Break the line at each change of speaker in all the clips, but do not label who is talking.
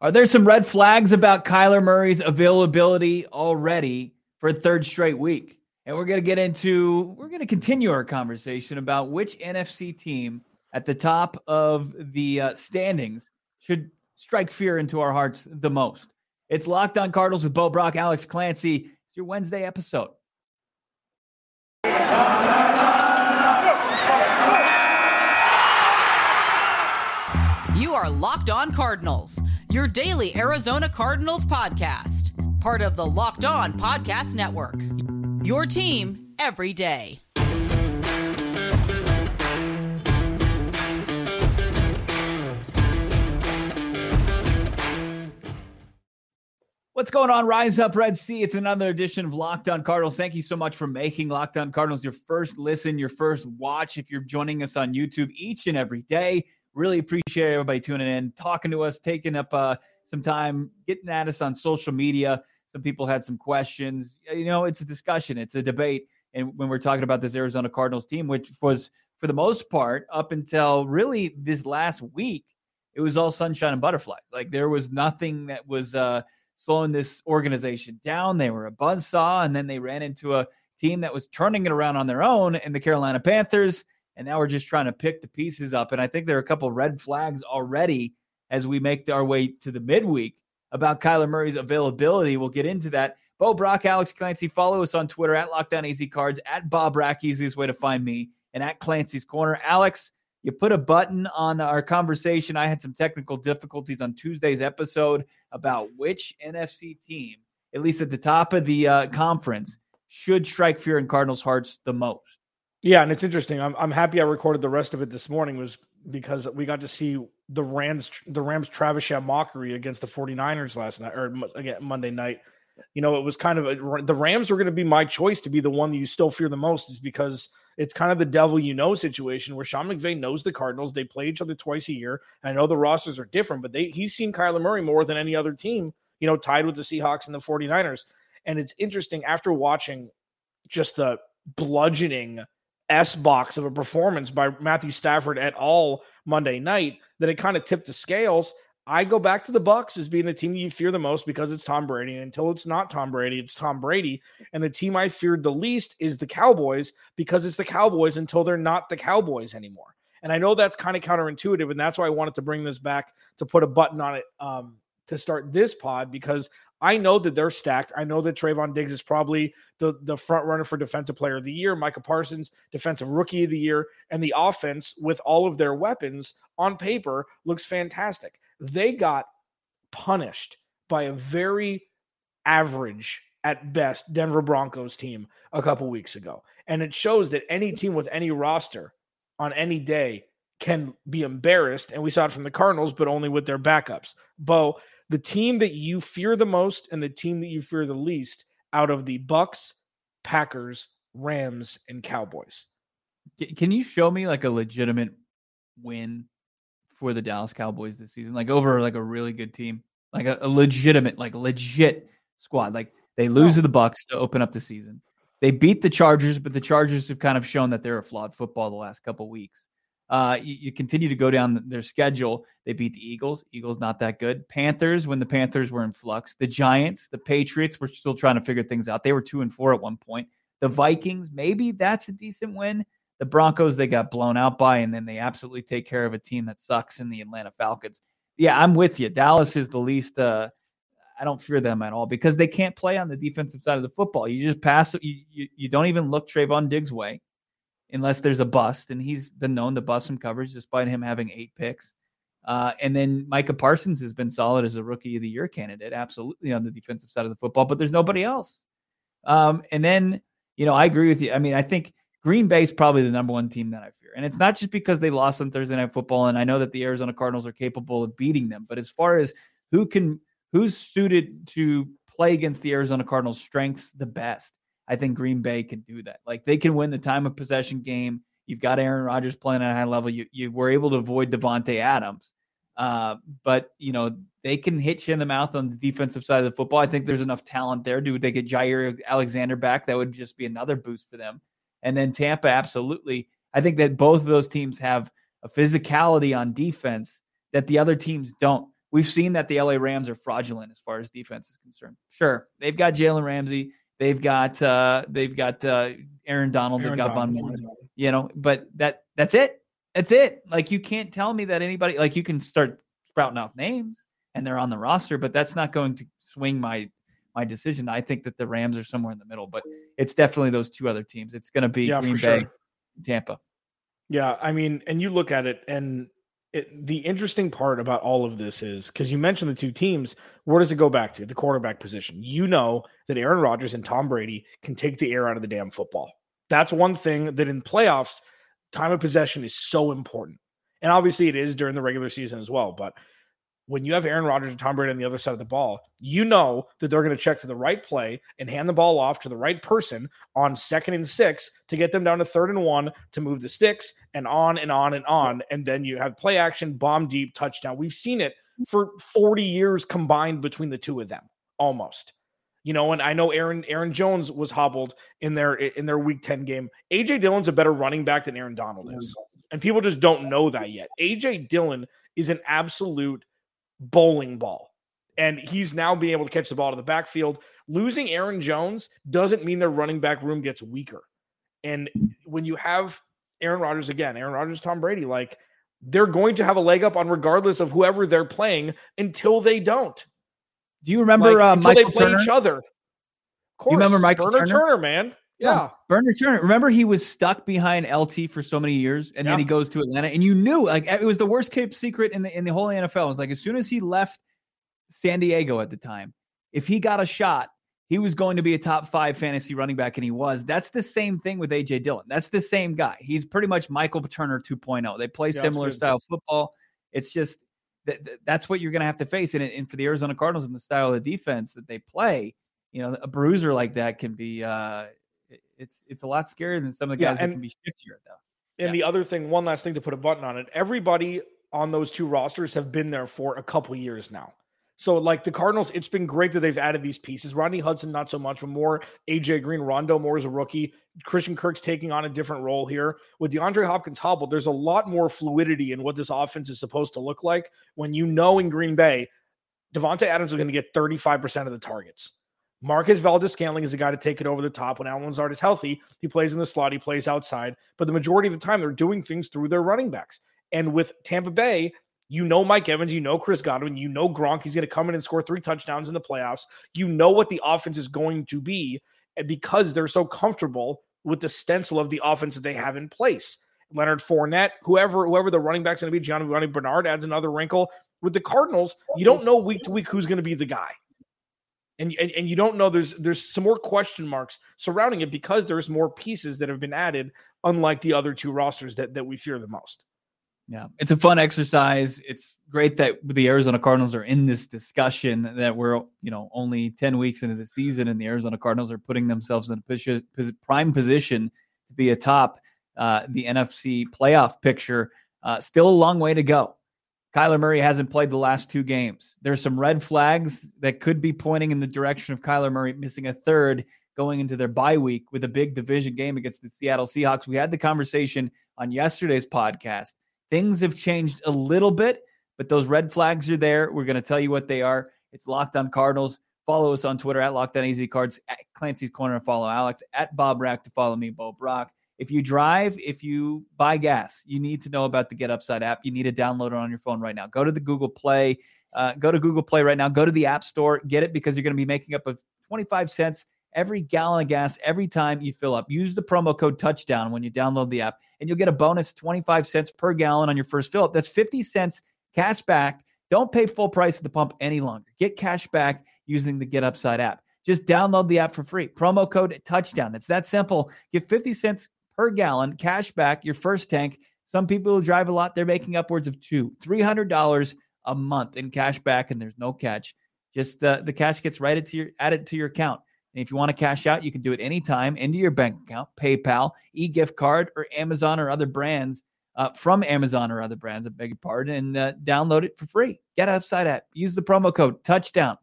Are there some red flags about Kyler Murray's availability already for a third straight week? And we're going to get into, we're going to continue our conversation about which NFC team at the top of the uh, standings should strike fear into our hearts the most. It's Locked On Cardinals with Bo Brock, Alex Clancy. It's your Wednesday episode.
Are Locked On Cardinals your daily Arizona Cardinals podcast, part of the Locked On Podcast Network. Your team every day.
What's going on? Rise up, Red Sea. It's another edition of Locked On Cardinals. Thank you so much for making Locked On Cardinals your first listen, your first watch. If you're joining us on YouTube each and every day, Really appreciate everybody tuning in, talking to us, taking up uh, some time, getting at us on social media. Some people had some questions. You know, it's a discussion, it's a debate. And when we're talking about this Arizona Cardinals team, which was for the most part up until really this last week, it was all sunshine and butterflies. Like there was nothing that was uh, slowing this organization down. They were a buzz saw, and then they ran into a team that was turning it around on their own in the Carolina Panthers and now we're just trying to pick the pieces up. And I think there are a couple red flags already as we make our way to the midweek about Kyler Murray's availability. We'll get into that. Bo Brock, Alex Clancy, follow us on Twitter at Lockdown Easy Cards, at Bob Rack, easiest way to find me, and at Clancy's Corner. Alex, you put a button on our conversation. I had some technical difficulties on Tuesday's episode about which NFC team, at least at the top of the uh, conference, should strike fear in Cardinals' hearts the most.
Yeah, and it's interesting. I'm I'm happy I recorded the rest of it this morning was because we got to see the Rams the Rams Travis Shaw mockery against the 49ers last night or again Monday night. You know, it was kind of a, the Rams were going to be my choice to be the one that you still fear the most is because it's kind of the devil you know situation where Sean McVay knows the Cardinals. They play each other twice a year. I know the rosters are different, but they he's seen Kyler Murray more than any other team, you know, tied with the Seahawks and the 49ers. And it's interesting after watching just the bludgeoning S box of a performance by Matthew Stafford at all Monday night that it kind of tipped the scales. I go back to the Bucks as being the team you fear the most because it's Tom Brady. And until it's not Tom Brady, it's Tom Brady. And the team I feared the least is the Cowboys because it's the Cowboys until they're not the Cowboys anymore. And I know that's kind of counterintuitive, and that's why I wanted to bring this back to put a button on it um, to start this pod because I know that they're stacked. I know that Trevon Diggs is probably the, the front runner for defensive player of the year, Micah Parsons, defensive rookie of the year, and the offense with all of their weapons on paper looks fantastic. They got punished by a very average at best Denver Broncos team a couple weeks ago. And it shows that any team with any roster on any day can be embarrassed. And we saw it from the Cardinals, but only with their backups. Bo, the team that you fear the most and the team that you fear the least out of the Bucks, Packers, Rams, and Cowboys.
Can you show me like a legitimate win for the Dallas Cowboys this season? Like over like a really good team, like a, a legitimate, like legit squad. Like they lose to the Bucks to open up the season. They beat the Chargers, but the Chargers have kind of shown that they're a flawed football the last couple weeks. Uh, you, you, continue to go down their schedule. They beat the Eagles. Eagles not that good. Panthers when the Panthers were in flux. The Giants, the Patriots were still trying to figure things out. They were two and four at one point. The Vikings, maybe that's a decent win. The Broncos, they got blown out by, and then they absolutely take care of a team that sucks in the Atlanta Falcons. Yeah, I'm with you. Dallas is the least. Uh, I don't fear them at all because they can't play on the defensive side of the football. You just pass. You you, you don't even look Trevon Diggs' way unless there's a bust, and he's been known to bust some coverage despite him having eight picks. Uh, and then Micah Parsons has been solid as a rookie of the year candidate, absolutely on the defensive side of the football, but there's nobody else. Um, and then, you know, I agree with you. I mean, I think Green Bay is probably the number one team that I fear. And it's not just because they lost on Thursday Night Football, and I know that the Arizona Cardinals are capable of beating them, but as far as who can, who's suited to play against the Arizona Cardinals' strengths the best, I think Green Bay can do that. Like they can win the time of possession game. You've got Aaron Rodgers playing at a high level. You you were able to avoid Davante Adams, uh, but you know they can hit you in the mouth on the defensive side of the football. I think there's enough talent there. Do they get Jaire Alexander back? That would just be another boost for them. And then Tampa, absolutely. I think that both of those teams have a physicality on defense that the other teams don't. we've seen that the LA Rams are fraudulent as far as defense is concerned. Sure, they've got Jalen Ramsey, they've got uh, they've got uh, Aaron Donald, Aaron they've got Von Miller, you know, but that that's it. That's it. Like you can't tell me that anybody like you can start sprouting off names and they're on the roster, but that's not going to swing my my decision. I think that the Rams are somewhere in the middle, but it's definitely those two other teams. It's going to be yeah, Green Bay, sure. Tampa.
Yeah, I mean, and you look at it, and it, the interesting part about all of this is because you mentioned the two teams. Where does it go back to? The quarterback position. You know that Aaron Rodgers and Tom Brady can take the air out of the damn football. That's one thing that in playoffs, time of possession is so important. And obviously, it is during the regular season as well. But when you have Aaron Rodgers and Tom Brady on the other side of the ball, you know that they're going to check to the right play and hand the ball off to the right person on second and six to get them down to third and one to move the sticks and on and on and on. And then you have play action, bomb deep, touchdown. We've seen it for 40 years combined between the two of them almost. You know, and I know Aaron Aaron Jones was hobbled in their in their week 10 game. AJ Dillon's a better running back than Aaron Donald is. Mm-hmm. And people just don't know that yet. AJ Dillon is an absolute bowling ball. And he's now being able to catch the ball to the backfield. Losing Aaron Jones doesn't mean their running back room gets weaker. And when you have Aaron Rodgers again, Aaron Rodgers, Tom Brady, like they're going to have a leg up on regardless of whoever they're playing until they don't.
Do you remember like, uh, until Michael
they play
Turner?
each other? Of
course, you remember Michael
Turner?
Turner?
Turner, man. Yeah. yeah.
Burner Turner. Remember he was stuck behind LT for so many years and yeah. then he goes to Atlanta and you knew like it was the worst kept secret in the in the whole NFL. It was like as soon as he left San Diego at the time, if he got a shot, he was going to be a top 5 fantasy running back and he was. That's the same thing with AJ Dillon. That's the same guy. He's pretty much Michael Turner 2.0. They play yeah, similar style football. It's just that that's what you're going to have to face and, and for the Arizona Cardinals and the style of defense that they play, you know, a bruiser like that can be uh it's it's a lot scarier than some of the guys yeah, and, that can be shiftier though.
And yeah. the other thing, one last thing to put a button on it, everybody on those two rosters have been there for a couple years now. So, like the Cardinals, it's been great that they've added these pieces. Rodney Hudson, not so much, but more AJ Green, Rondale Moore is a rookie. Christian Kirk's taking on a different role here. With DeAndre Hopkins hobbled, there's a lot more fluidity in what this offense is supposed to look like when you know in Green Bay, Davante Adams is going to get 35% of the targets. Marquez Valdes-Scantling is the guy to take it over the top when Allen Lazard is healthy. He plays in the slot, he plays outside, but the majority of the time they're doing things through their running backs. And with Tampa Bay, you know Mike Evans, you know Chris Godwin, you know Gronk. He's going to come in and score three touchdowns in the playoffs. You know what the offense is going to be, and because they're so comfortable with the stencil of the offense that they have in place. Leonard Fournette, whoever whoever the running back's going to be, Giovani Bernard adds another wrinkle. With the Cardinals, you don't know week to week who's going to be the guy and, and and you don't know there's there's some more question marks surrounding it because there's more pieces that have been added unlike the other two rosters that that we fear the most.
Yeah. It's a fun exercise. It's great that the arizona cardinals are in this discussion that we're you know only 10 weeks into the season and the arizona cardinals are putting themselves in a prime position to be atop uh, the nfc playoff picture. Uh, still a long way to go Kyler Murray hasn't played the last two games. There's some red flags that could be pointing in the direction of Kyler Murray missing a third going into their bye week with a big division game against the Seattle Seahawks. We had the conversation on yesterday's podcast. Things have changed a little bit, but those red flags are there. We're going to tell you what they are. It's Locked on Cardinals. Follow us on Twitter at Locked on Easy Cards, at Clancy's Corner to follow Alex, at Bob Rack to follow me, Bo Brock. If you drive, if you buy gas, you need to know about the Get Upside app. You need to download it on your phone right now. Go to the Google Play. Uh, go to Google Play right now. Go to the App Store. Get it because you're going to be making up of 25 cents every gallon of gas every time you fill up. Use the promo code touchdown when you download the app, and you'll get a bonus 25 cents per gallon on your first fill up. That's 50 cents cash back. Don't pay full price at the pump any longer. Get cash back using the Get Upside app. Just download the app for free. Promo code touchdown. It's that simple. Get 50 cents per gallon cash back your first tank. Some people who drive a lot, they're making upwards of two, three hundred dollars a month in cash back, and there's no catch. Just uh, the cash gets right to your added to your account. And if you want to cash out, you can do it anytime into your bank account, PayPal, e-gift card, or Amazon or other brands uh, from Amazon or other brands. I beg your pardon, and uh, download it for free. Get Upside app. Use the promo code Touchdown.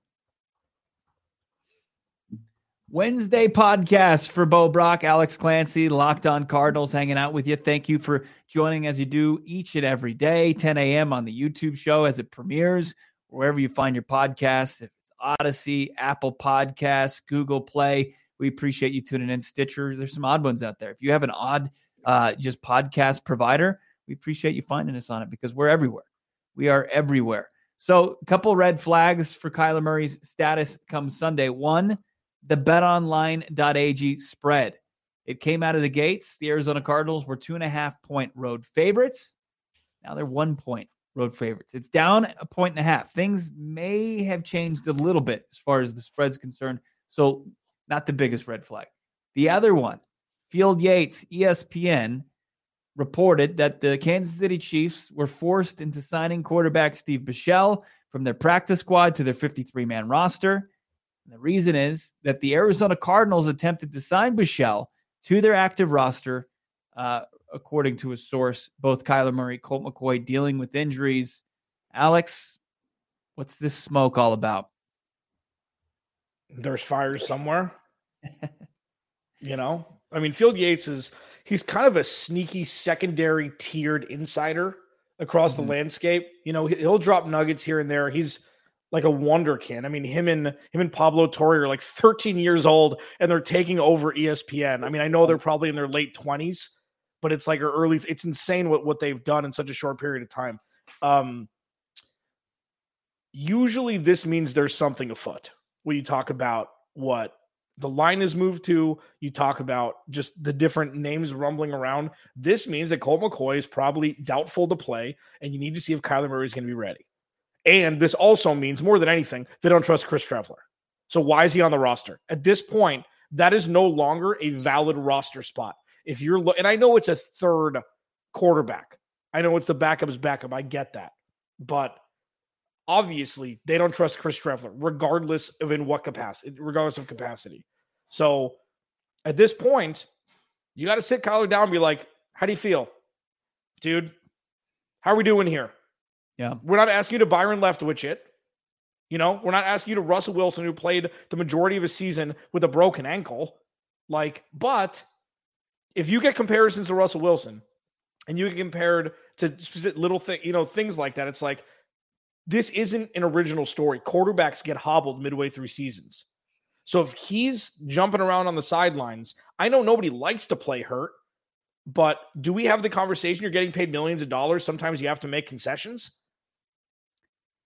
Wednesday podcast for Bo Brock, Alex Clancy, Locked On Cardinals, hanging out with you. Thank you for joining as you do each and every day, 10 a.m. on the YouTube show as it premieres wherever you find your podcast. If it's Odyssey, Apple Podcasts, Google Play, we appreciate you tuning in. Stitcher, there's some odd ones out there. If you have an odd uh, just podcast provider, we appreciate you finding us on it because we're everywhere. We are everywhere. So, a couple red flags for Kyler Murray's status come Sunday. One, the betonline.ag spread. It came out of the gates. The Arizona Cardinals were two and a half point road favorites. Now they're one point road favorites. It's down a point and a half. Things may have changed a little bit as far as the spread's concerned. So, not the biggest red flag. The other one, Field Yates, ESPN, reported that the Kansas City Chiefs were forced into signing quarterback Shane Buechele from their practice squad to their 53 man roster. And the reason is that the Arizona Cardinals attempted to sign Buechele to their active roster, uh, according to a source. Both Kyler Murray, Colt McCoy dealing with injuries. Alex, what's this smoke all about?
There's fires somewhere. you know, I mean, Field Yates is he's kind of a sneaky secondary tiered insider across mm-hmm. the landscape. You know, he'll drop nuggets here and there. He's like a wonder kid. I mean, him and him and Pablo Torre are like 13 years old and they're taking over ESPN. I mean, I know they're probably in their late 20s, but it's like early. It's insane what what they've done in such a short period of time. Um, usually, this means there's something afoot when you talk about what the line is moved to. You talk about just the different names rumbling around. This means that Colt McCoy is probably doubtful to play, and you need to see if Kyler Murray is going to be ready. And this also means more than anything, they don't trust Chris Streveler. So why is he on the roster? At this point, that is no longer a valid roster spot. If you're lo- and I know it's a third quarterback. I know it's the backup's backup. I get that. But obviously they don't trust Chris Streveler, regardless of in what capacity, regardless of capacity. So at this point, you got to sit Kyler down and be like, how do you feel? Dude, how are we doing here?
Yeah.
We're not asking you to Byron Leftwich it. You know, we're not asking you to Russell Wilson, who played the majority of his season with a broken ankle. Like, but if you get comparisons to Russell Wilson and you get compared to little thing, you know, things like that, it's like this isn't an original story. Quarterbacks get hobbled midway through seasons. So if he's jumping around on the sidelines, I know nobody likes to play hurt, but do we have the conversation? You're getting paid millions of dollars. Sometimes you have to make concessions.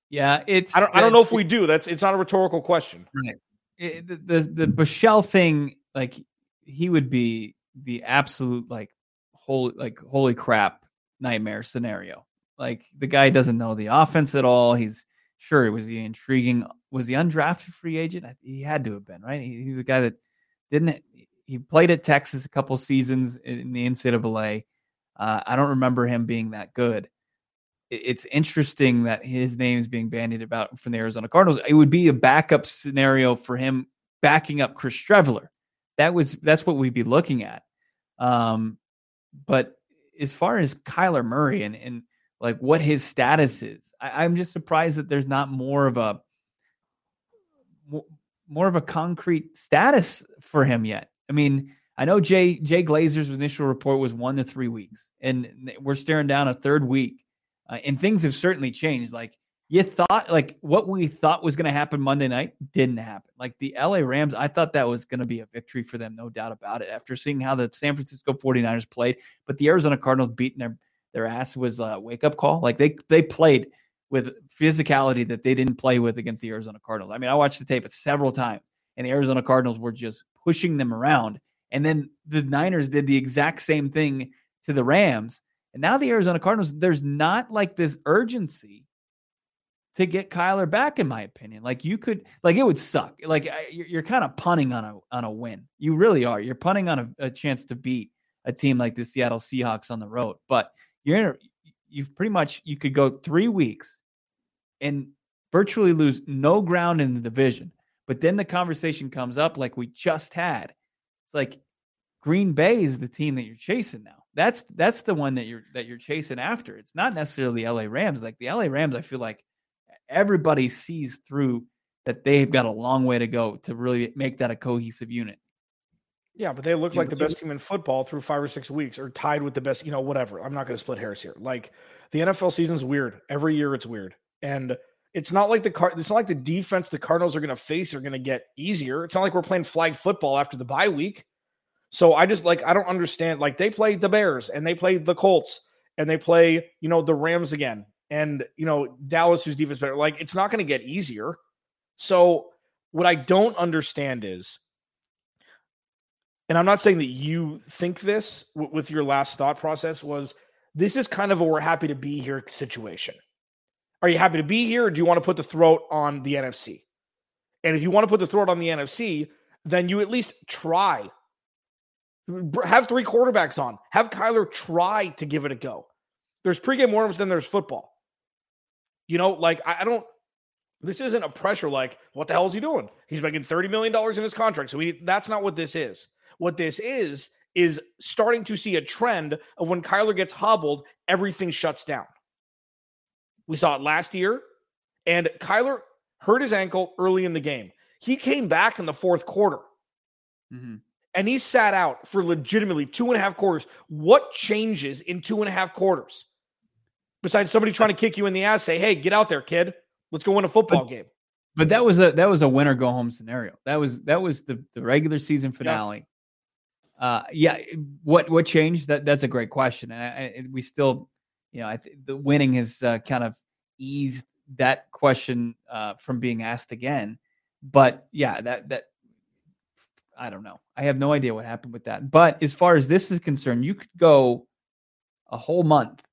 Yeah, it's.
I don't. I don't know if we do. That's. It's not a rhetorical question.
Right. It, the the the Buechele thing, like he would be the absolute like holy like holy crap nightmare scenario. Like the guy doesn't know the offense at all. He's sure it was he intriguing? Was he undrafted free agent? He had to have been right. He, he was a guy that didn't. He played at Texas a couple seasons in the NCAA. Uh, I don't remember him being that good. It's interesting that his name is being bandied about from the Arizona Cardinals. It would be a backup scenario for him backing up Chris Streveler. That was that's what we'd be looking at. Um, but as far as Kyler Murray and and like what his status is. I, am just surprised that there's not more of a more of a concrete status for him yet. I mean, I know Jay Jay Glazer's initial report was one to three weeks, and we're staring down a third week, uh, and things have certainly changed. Like you thought, like what we thought was going to happen Monday night didn't happen. Like the LA Rams, I thought that was going to be a victory for them, no doubt about it. After seeing how the San Francisco 49ers played, but the Arizona Cardinals beating their their ass was a wake up call. Like they they played with physicality that they didn't play with against the Arizona Cardinals. I mean, I watched the tape several times, and the Arizona Cardinals were just pushing them around. And then the Niners did the exact same thing to the Rams. And now the Arizona Cardinals, there's not like this urgency to get Kyler back, in my opinion. Like you could, like it would suck. Like you're, you're kind of punting on a on a win. You really are. You're punting on a, a chance to beat a team like the Seattle Seahawks on the road. But you're you've pretty much you could go three weeks and virtually lose no ground in the division. But then the conversation comes up like we just had. It's like Green Bay is the team that you're chasing now. That's that's the one that you're that you're chasing after. It's not necessarily the LA Rams. Like the LA Rams, I feel like everybody sees through that they've got a long way to go to really make that a cohesive unit.
Yeah, but they look like the best team in football through five or six weeks, or tied with the best. You know, whatever. I'm not going to split hairs here. Like the NFL season's weird. Every year it's weird, and It's not like the car. It's not like the defense the Cardinals are going to face are going to get easier. It's not like we're playing flag football after the bye week. So I just like I don't understand. Like they played the Bears and they played the Colts and they play you know the Rams again and you know Dallas whose defense better. Like it's not going to get easier. So what I don't understand is, and I'm not saying that you think this w- with your last thought process was this is kind of a we're happy to be here situation. Are you happy to be here or do you want to put the throat on the NFC? And if you want to put the throat on the NFC, then you at least try. Have three quarterbacks on. Have Kyler try to give it a go. There's pregame warmups, then there's football. You know, like I, I don't. This isn't a pressure. Like, what the hell is he doing? He's making thirty million dollars in his contract. So we, that's not what this is. What this is is starting to see a trend of when Kyler gets hobbled, everything shuts down. We saw it last year, and Kyler hurt his ankle early in the game. He came back in the fourth quarter. Mm-hmm. And he sat out for legitimately two and a half quarters. What changes in two and a half quarters? Besides somebody trying to kick you in the ass, say, hey, get out there, kid. Let's go win a football
but,
game.
But that was a that was a winner go home scenario. That was that was the, the regular season finale. Yeah. Uh, yeah. What what changed? That that's a great question, and I, I, we still you know, I th- the winning has uh, kind of eased that question uh, from being asked again. But yeah, that that I don't know. I have no idea what happened with that. But as far as this is concerned, you could go a whole month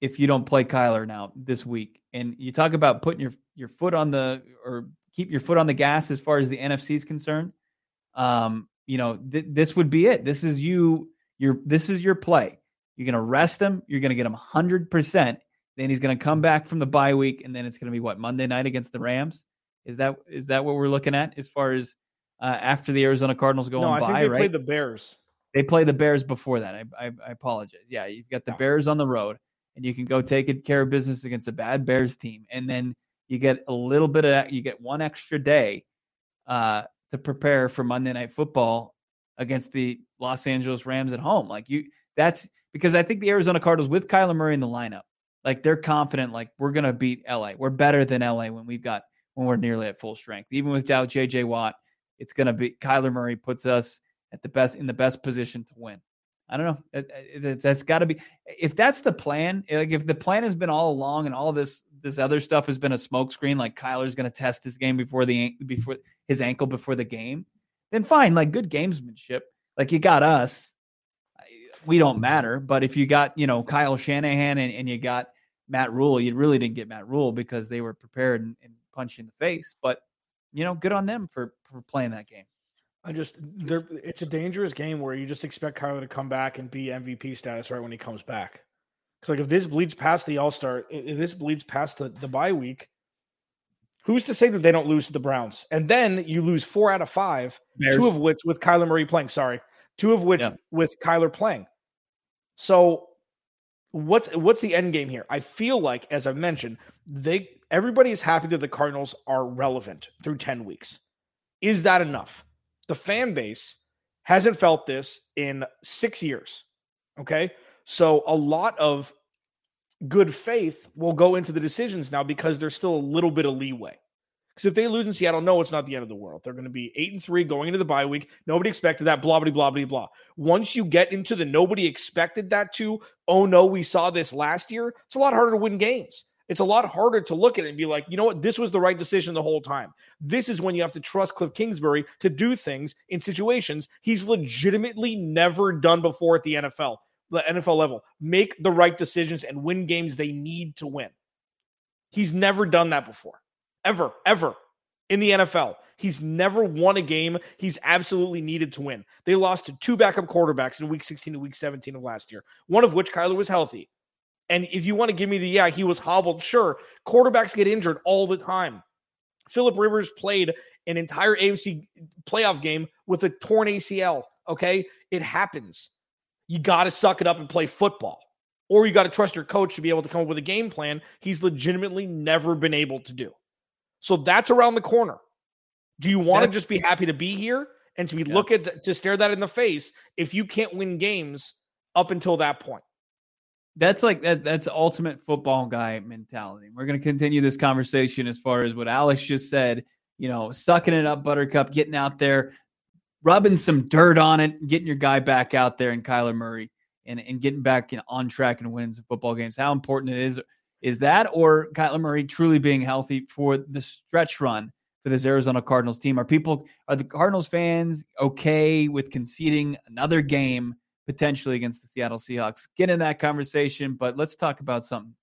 if you don't play Kyler now this week. And you talk about putting your your foot on the or keep your foot on the gas as far as the NFC is concerned. Um, you know, th- this would be it. This is you. Your this is your play. You're going to rest him. You're going to get him 100%. Then he's going to come back from the bye week, and then it's going to be what Monday night against the Rams. Is that is that what we're looking at as far as uh, after the Arizona Cardinals go
no,
on
I think they
right?
played the Bears.
They play the Bears before that. I, I, I apologize. Yeah, you've got the yeah. Bears on the road, and you can go take care of business against a bad Bears team, and then you get a little bit of you get one extra day uh, to prepare for Monday Night Football against the Los Angeles Rams at home. Like you, that's because I think the Arizona Cardinals with Kyler Murray in the lineup, like they're confident, like we're gonna beat LA. We're better than LA when we've got when we're nearly at full strength. Even without JJ Watt, it's gonna be Kyler Murray puts us at the best in the best position to win. I don't know. Uh, uh, that, has got to be if that's the plan. Eh, like if the plan has been all along and all this this other stuff has been a smokescreen, like Kyler's going to test his game before the before his ankle before the game, then fine. Like good gamesmanship. Like you got us we don't matter. But if you got, you know, Kyle Shanahan and, and you got Matt Rhule, you really didn't get Matt Rhule because they were prepared and, and punched in the face. But, you know, good on them for, for playing that game.
I just there it's a dangerous game where you just expect Kyler to come back and be MVP status right when he comes back. Because like if this bleeds past the All Star, if this bleeds past the, the bye week, who's to say that they don't lose to the Browns? And then you lose four out of five, Bears. two of which with Kyler Murray playing. Sorry, two of which yeah. with Kyler playing. So what's what's the end game here? I feel like, as I've mentioned, they everybody is happy that the Cardinals are relevant through 10 weeks. Is that enough? The fan base hasn't felt this in six years. Okay. So a lot of good faith will go into the decisions now because there's still a little bit of leeway. Because if they lose in Seattle, no, it's not the end of the world. They're going to be eight and three going into the bye week. Nobody expected that. Blah blah blah blah blah. Once you get into the nobody expected that to, oh no, we saw this last year. It's a lot harder to win games. It's a lot harder to look at it and be like, you know what, this was the right decision the whole time. This is when you have to trust Cliff Kingsbury to do things in situations he's legitimately never done before at the NFL, the NFL level. Make the right decisions and win games they need to win. He's never done that before ever, ever in the NFL. He's never won a game he's absolutely needed to win. They lost to two backup quarterbacks in week 16 and week 17 of last year, one of which Kyler was healthy. And if you want to give me the, yeah, he was hobbled, sure. Quarterbacks get injured all the time. Philip Rivers played an entire AFC playoff game with a torn ACL. Okay. It happens. You got to suck it up and play football. Or you got to trust your coach to be able to come up with a game plan he's legitimately never been able to do. So that's around the corner. Do you want to just be happy to be here and to be yeah. look at the, to stare that in the face if you can't win games up until that point?
That's like that. That's ultimate football guy mentality. We're going to continue this conversation as far as what Alex just said. You know, sucking it up, Buttercup, getting out there, rubbing some dirt on it, getting your guy back out there, and Kyler Murray, and and getting back you know, on track and some football games. How important it is is that, or Kyler Murray truly being healthy for the stretch run for this Arizona Cardinals team? Are people are the Cardinals fans okay with conceding another game? Potentially against the Seattle Seahawks. Get in that conversation, but let's talk about something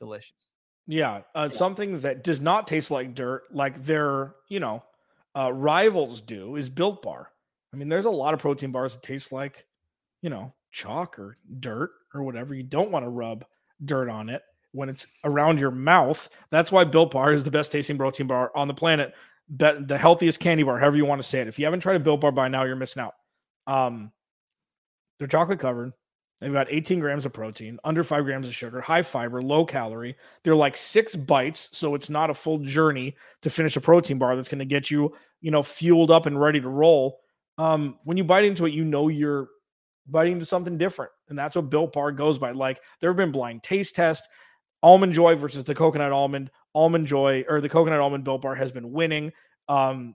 delicious.
Yeah, uh, something that does not taste like dirt, like their you know uh, rivals do, is Built Bar. I mean, there's a lot of protein bars that taste like you know chalk or dirt or whatever. You don't want to rub dirt on it when it's around your mouth. That's why Built Bar is the best tasting protein bar on the planet. The, the healthiest candy bar, however you want to say it. If you haven't tried a Built Bar by now, you're missing out. Um, they're chocolate covered. They've got 18 grams of protein, under five grams of sugar, high fiber, low calorie. They're like six bites, so it's not a full journey to finish a protein bar that's going to get you, you know, fueled up and ready to roll. Um, when you bite into it, you know you're biting into something different, and that's what Built Bar goes by. Like there have been blind taste tests. Almond Joy versus the coconut almond. Almond Joy or the coconut almond Built Bar has been winning. Um,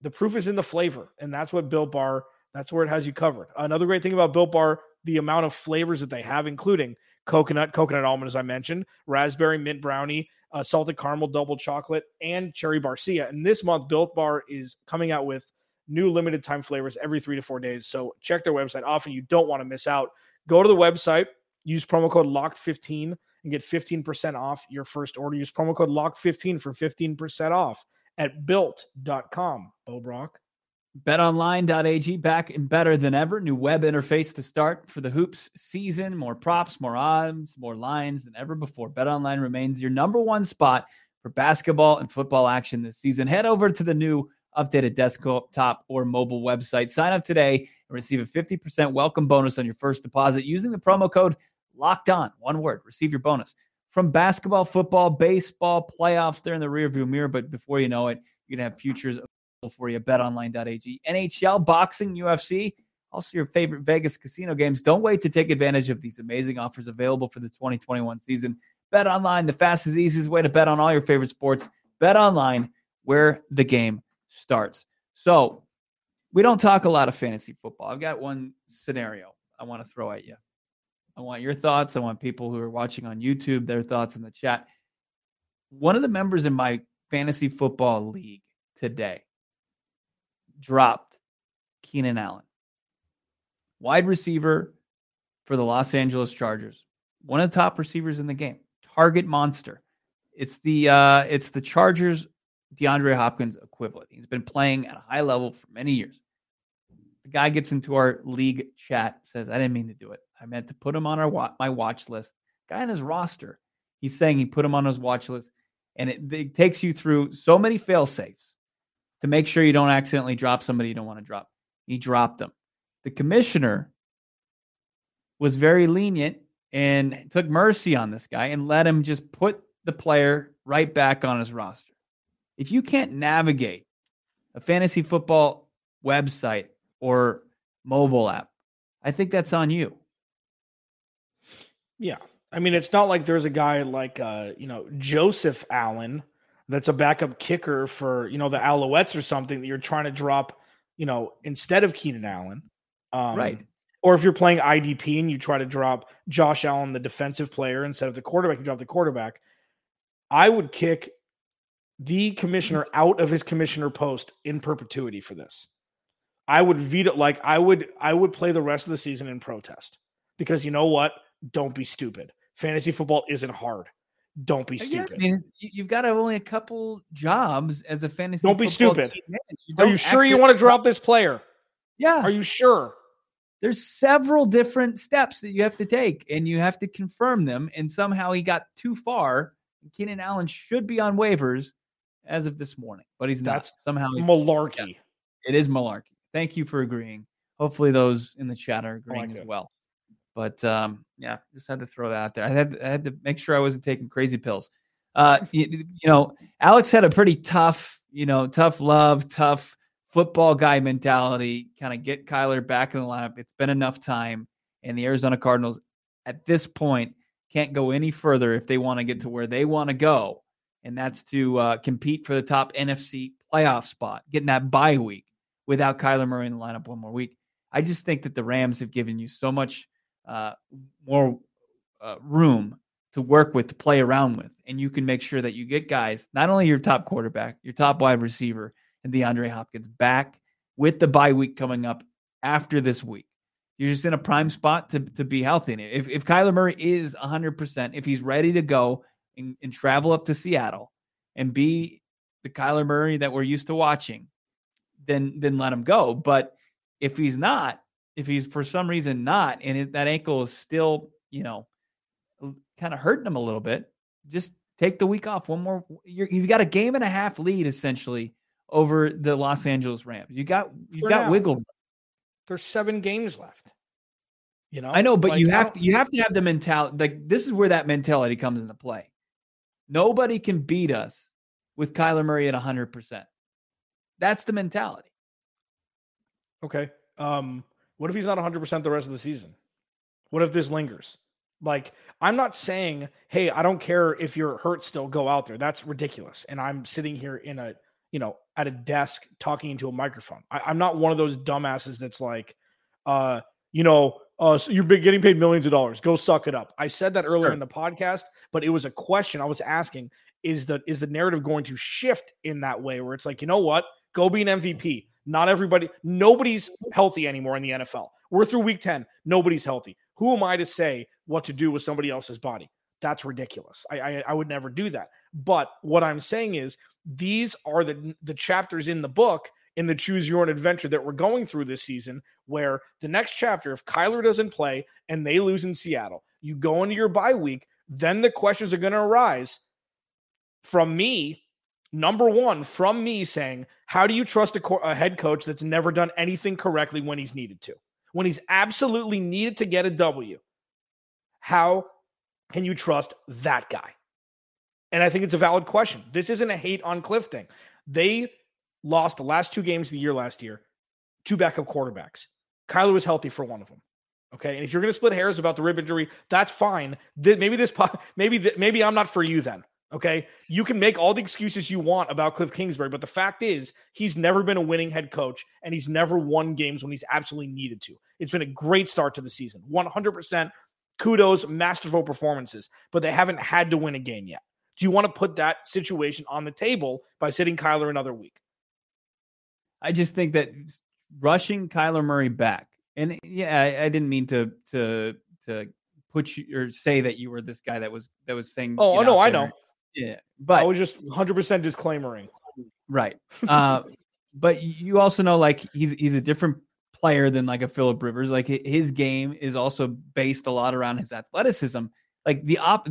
the proof is in the flavor, and that's what Built Bar that's where it has you covered. Another great thing about Built Bar, the amount of flavors that they have, including coconut, coconut almond, as I mentioned, raspberry, mint brownie, uh, salted caramel, double chocolate, and cherry barcia. And this month, Built Bar is coming out with new limited time flavors every three to four days. So check their website. Often you don't want to miss out. Go to the website, use promo code LOCKED15 and get 15% off your first order. Use promo code LOCKED15 for 15% off at built.com. Bo Brock.
BetOnline.ag back and better than ever. New web interface to start for the hoops season. More props, more odds, more lines than ever before. BetOnline remains your number one spot for basketball and football action this season. Head over to the new updated desktop or mobile website. Sign up today and receive a 50% welcome bonus on your first deposit using the promo code locked on. One word, receive your bonus. From basketball, football, baseball, playoffs, they're in the rearview mirror, but before you know it, you're going to have futures for you. BetOnline.ag, NHL, boxing, UFC, also your favorite Vegas casino games. Don't wait to take advantage of these amazing offers available for the 2021 season. Bet online, the fastest, easiest way to bet on all your favorite sports. Bet online, where the game starts. So, we don't talk a lot of fantasy football. I've got one scenario I want to throw at you. I want your thoughts. I want people who are watching on YouTube, their thoughts in the chat. One of the members in my fantasy football league today dropped Keenan Allen, wide receiver for the Los Angeles Chargers, one of the top receivers in the game, target monster. It's the uh, it's the Chargers DeAndre Hopkins equivalent. He's been playing at a high level for many years. The guy gets into our league chat, says, "I didn't mean to do it. I meant to put him on our my watch list." Guy on his roster, he's saying he put him on his watch list, and it, it takes you through so many fail safes to make sure you don't accidentally drop somebody you don't want to drop. He dropped them. The commissioner was very lenient and took mercy on this guy and let him just put the player right back on his roster. If you can't navigate a fantasy football website or mobile app, I think that's on you.
Yeah. I mean, it's not like there's a guy like, uh, you know, Joseph Allen that's a backup kicker for you know the Alouettes or something that you're trying to drop, you know, instead of Keenan Allen,
um, right?
Or if you're playing IDP and you try to drop Josh Allen, the defensive player, instead of the quarterback, you drop the quarterback. I would kick the commissioner out of his commissioner post in perpetuity for this. I would veto like I would I would play the rest of the season in protest because you know what? Don't be stupid. Fantasy football isn't hard. Don't be stupid. I
mean, you've got only a couple jobs as a fantasy.
Don't be stupid. You Are you sure you want to drop this player?
Yeah.
Are you sure?
There's several different steps that you have to take, and you have to confirm them. And somehow he got too far. Keenan Allen should be on waivers as of this morning, but he's not.
That's
somehow
malarkey. Yeah,
it is malarkey. Thank you for agreeing. Hopefully, those in the chat are agreeing like as well. But um, yeah, just had to throw that out there. I had I had to make sure I wasn't taking crazy pills. Uh, you, you know, Alex had a pretty tough, you know, tough love, tough football guy mentality. Kind of get Kyler back in the lineup. It's been enough time, and the Arizona Cardinals at this point can't go any further if they want to get to where they want to go, and that's to uh, compete for the top NFC playoff spot, getting that bye week without Kyler Murray in the lineup one more week. I just think that the Rams have given you so much uh, more uh, room to work with, to play around with, and you can make sure that you get guys, not only your top quarterback, your top wide receiver, and DeAndre Hopkins back with the bye week coming up after this week. You're just in a prime spot to, to be healthy. And if, if Kyler Murray is 100%, if he's ready to go and, and travel up to Seattle and be the Kyler Murray that we're used to watching, then then let him go. But if he's not, if he's for some reason not, and it, that ankle is still, you know, kind of hurting him a little bit, just take the week off. One more, you have got a game and a half lead essentially over the Los Angeles Rams. You got you got now. wiggle.
There's seven games left. You know,
I know, but like, you have to you have to have the mentality. Like this is where that mentality comes into play. Nobody can beat us with Kyler Murray at 100. percent That's the mentality.
Okay. Um, what if he's not 100 percent the rest of the season? What if this lingers? Like, I'm not saying, hey, I don't care if you're hurt still, go out there. That's ridiculous. And I'm sitting here in a you know, at a desk talking into a microphone. I, am not one of those dumbasses that's like, uh, you know, uh, so you're getting paid millions of dollars. Go suck it up. I said that earlier sure. in the podcast, but it was a question I was asking: is the is the narrative going to shift in that way, where it's like, you know what, go be an MVP. Not everybody, nobody's healthy anymore in the NFL. We're through week ten. Nobody's healthy. Who am I to say what to do with somebody else's body? That's ridiculous. I, I, I would never do that. But what I'm saying is these are the the chapters in the book in the choose your own adventure that we're going through this season where the next chapter if Kyler doesn't play and they lose in Seattle you go into your bye week then the questions are going to arise from me number 1 from me saying how do you trust a, co- a head coach that's never done anything correctly when he's needed to when he's absolutely needed to get a W how can you trust that guy and I think it's a valid question. This isn't a hate on Cliff thing. They lost the last two games of the year last year, two backup quarterbacks. Kyler was healthy for one of them. Okay, and if you're going to split hairs about the rib injury, that's fine. Maybe this, maybe maybe I'm not for you then. Okay, you can make all the excuses you want about Cliff Kingsbury, but the fact is, he's never been a winning head coach, and he's never won games when he's absolutely needed to. It's been a great start to the season, 100%. Kudos, masterful performances, but they haven't had to win a game yet. Do you want to put that situation on the table by sitting Kyler another week?
I just think that rushing Kyler Murray back, and yeah, I, I didn't mean to to to put you or say that you were this guy that was that was saying.
Oh, no, I know.
Yeah, but
I was just 100 percent disclaimering.
Right. Uh, but you also know, like he's he's a different player than like a Philip Rivers. Like his game is also based a lot around his athleticism. Like the op,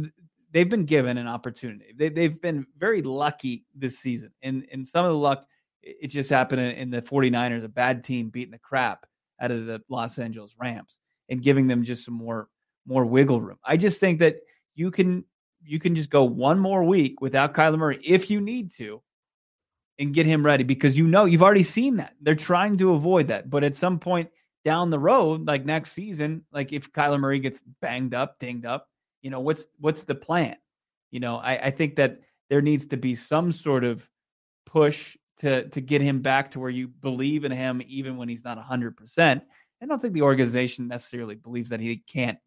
they've been given an opportunity. They, they've been very lucky this season. And, and some of the luck, it just happened in, in the 49ers, a bad team beating the crap out of the Los Angeles Rams and giving them just some more more wiggle room. I just think that you can you can just go one more week without Kyler Murray if you need to and get him ready because you know you've already seen that. They're trying to avoid that. But at some point down the road, like next season, like if Kyler Murray gets banged up, dinged up, you know, what's what's the plan? You know, I, I think that there needs to be some sort of push to to get him back to where you believe in him even when he's not 100%. I don't think the organization necessarily believes that he can't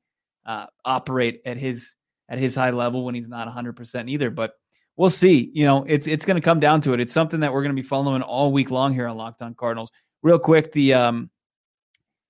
uh, operate at his at his high level when he's not 100% either, but we'll see. You know, it's it's going to come down to it. It's something that we're going to be following all week long here on Locked On Cardinals. Real quick, the um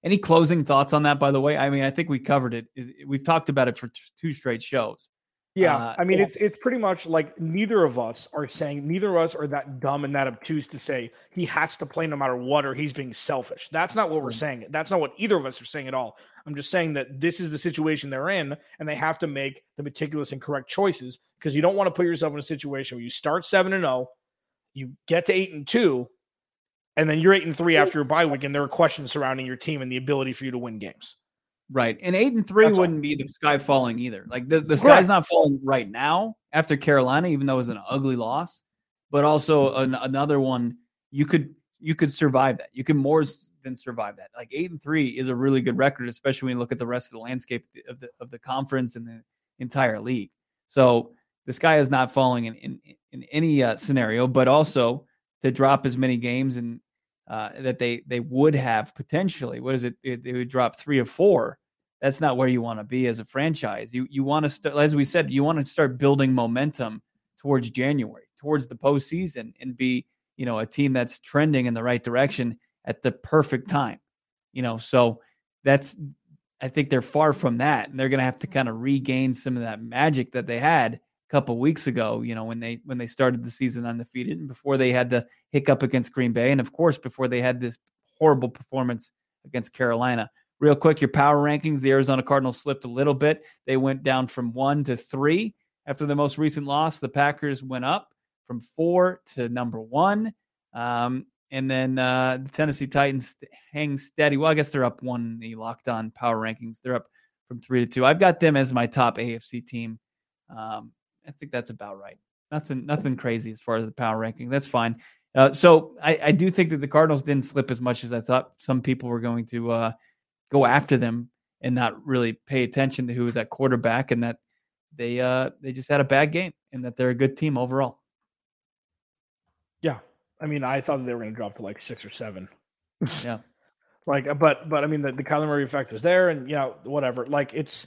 any closing thoughts on that, by the way? I mean, I think we covered it. We've talked about it for two straight shows.
Yeah, uh, I mean, yeah. it's it's pretty much like neither of us are saying neither of us are that dumb and that obtuse to say he has to play no matter what or he's being selfish. That's not what we're saying. That's not what either of us are saying at all. I'm just saying that this is the situation they're in, and they have to make the meticulous and correct choices because you don't want to put yourself in a situation where you start seven and zero, oh, you get to eight and two, and then you're eight and three after your bye week, and there are questions surrounding your team and the ability for you to win games.
Right, and eight and three That's wouldn't all. be the sky falling either. Like the, the sky's not falling right now after Carolina, even though it was an ugly loss, but also an, another one you could you could survive that. You can more than survive that. Like eight and three is a really good record, especially when you look at the rest of the landscape of the of the conference and the entire league. So the sky is not falling in in, in any uh, scenario, but also to drop as many games and uh, that they they would have potentially. What is it? They, they would drop three or four. That's not where you want to be as a franchise. You you want to start, as we said, you want to start building momentum towards January, towards the postseason, and be you know a team that's trending in the right direction at the perfect time. You know, so that's I think they're far from that, and they're going to have to kind of regain some of that magic that they had a couple weeks ago, you know, when they when they started the season undefeated and before they had the hiccup against Green Bay and of course before they had this horrible performance against Carolina. Real quick, your power rankings, the Arizona Cardinals slipped a little bit. They went down from 1 to 3 after the most recent loss. The Packers went up from 4 to number 1. Um, and then uh, the Tennessee Titans hang steady. Well, I guess they're up one in the locked on power rankings. They're up from three to two. I've got them as my top AFC team. Um, I think that's about right. Nothing, nothing crazy as far as the power ranking. That's fine. Uh, so I, I, do think that the Cardinals didn't slip as much as I thought. Some people were going to uh, go after them and not really pay attention to who was at quarterback, and that they uh, they just had a bad game, and that they're a good team overall.
Yeah, I mean, I thought they were going to drop to like six or seven.
yeah,
like, but but I mean, the, the Kyler Murray effect was there, and you know, whatever. Like, it's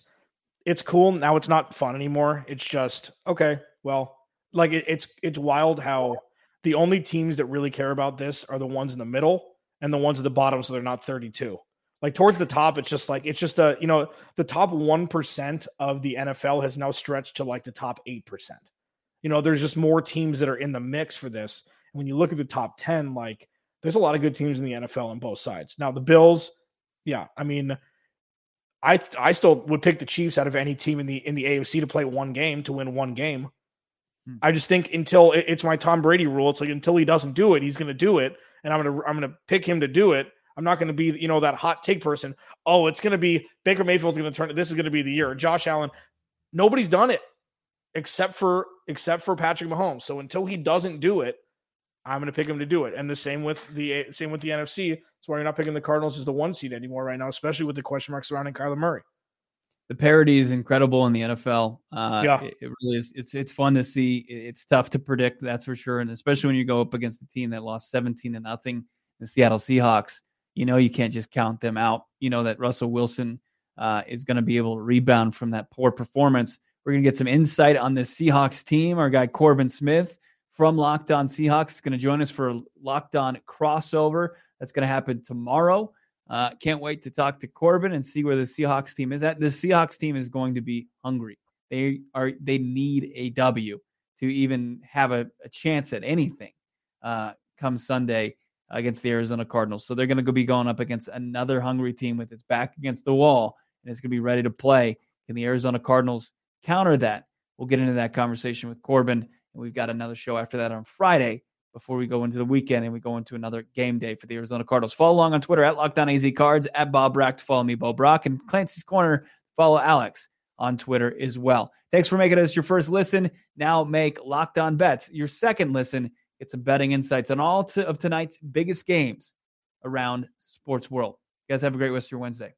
it's cool. Now it's not fun anymore. It's just okay. Well, like it, it's it's wild how the only teams that really care about this are the ones in the middle and the ones at the bottom, so they're not 32. Like towards the top, it's just like it's just a you know the top one percent of the NFL has now stretched to like the top eight percent. You know, there's just more teams that are in the mix for this. And when you look at the top ten, like there's a lot of good teams in the NFL on both sides. Now the Bills, yeah, I mean I I still would pick the Chiefs out of any team in the in the AFC to play one game to win one game. Hmm. I just think until it's my Tom Brady rule, it's like until he doesn't do it, he's going to do it, and I'm gonna I'm gonna pick him to do it. I'm not going to be you know that hot take person. Oh, it's going to be Baker Mayfield's going to turn. This is going to be the year. Josh Allen. Nobody's done it except for except for Patrick Mahomes. So until he doesn't do it, I'm going to pick him to do it. And the same with the same with the NFC. That's why you're not picking the Cardinals as the one seed anymore right now, especially with the question mark surrounding Kyler Murray.
The parity is incredible in the NFL. Uh,
yeah,
it, it, really is. It's it's fun to see. It's tough to predict, that's for sure, and especially when you go up against a team that lost 17 to nothing, the Seattle Seahawks. You know you can't just count them out. You know that Russell Wilson uh, is going to be able to rebound from that poor performance. We're going to get some insight on this Seahawks team. Our guy Corbin Smith from Locked On Seahawks is going to join us for a Locked On crossover. That's going to happen tomorrow. Uh, can't wait to talk to Corbin and see where the Seahawks team is at. The Seahawks team is going to be hungry. They are they need a W to even have a, a chance at anything uh, come Sunday against the Arizona Cardinals. So they're going to be going up against another hungry team with its back against the wall and it's going to be ready to play. Can the Arizona Cardinals counter that? We'll get into that conversation with Corbin and we've got another show after that on Friday before we go into the weekend and we go into another game day for the Arizona Cardinals. Follow along on Twitter at LockedOnAZ Cards, at Bo Brack to follow me, Bo Brack, and Clancy's Corner, follow Alex on Twitter as well. Thanks for making us your first listen. Now make Locked On Bets your second listen. Get some betting insights on all of tonight's biggest games around sports world. You guys have a great rest of your Wednesday.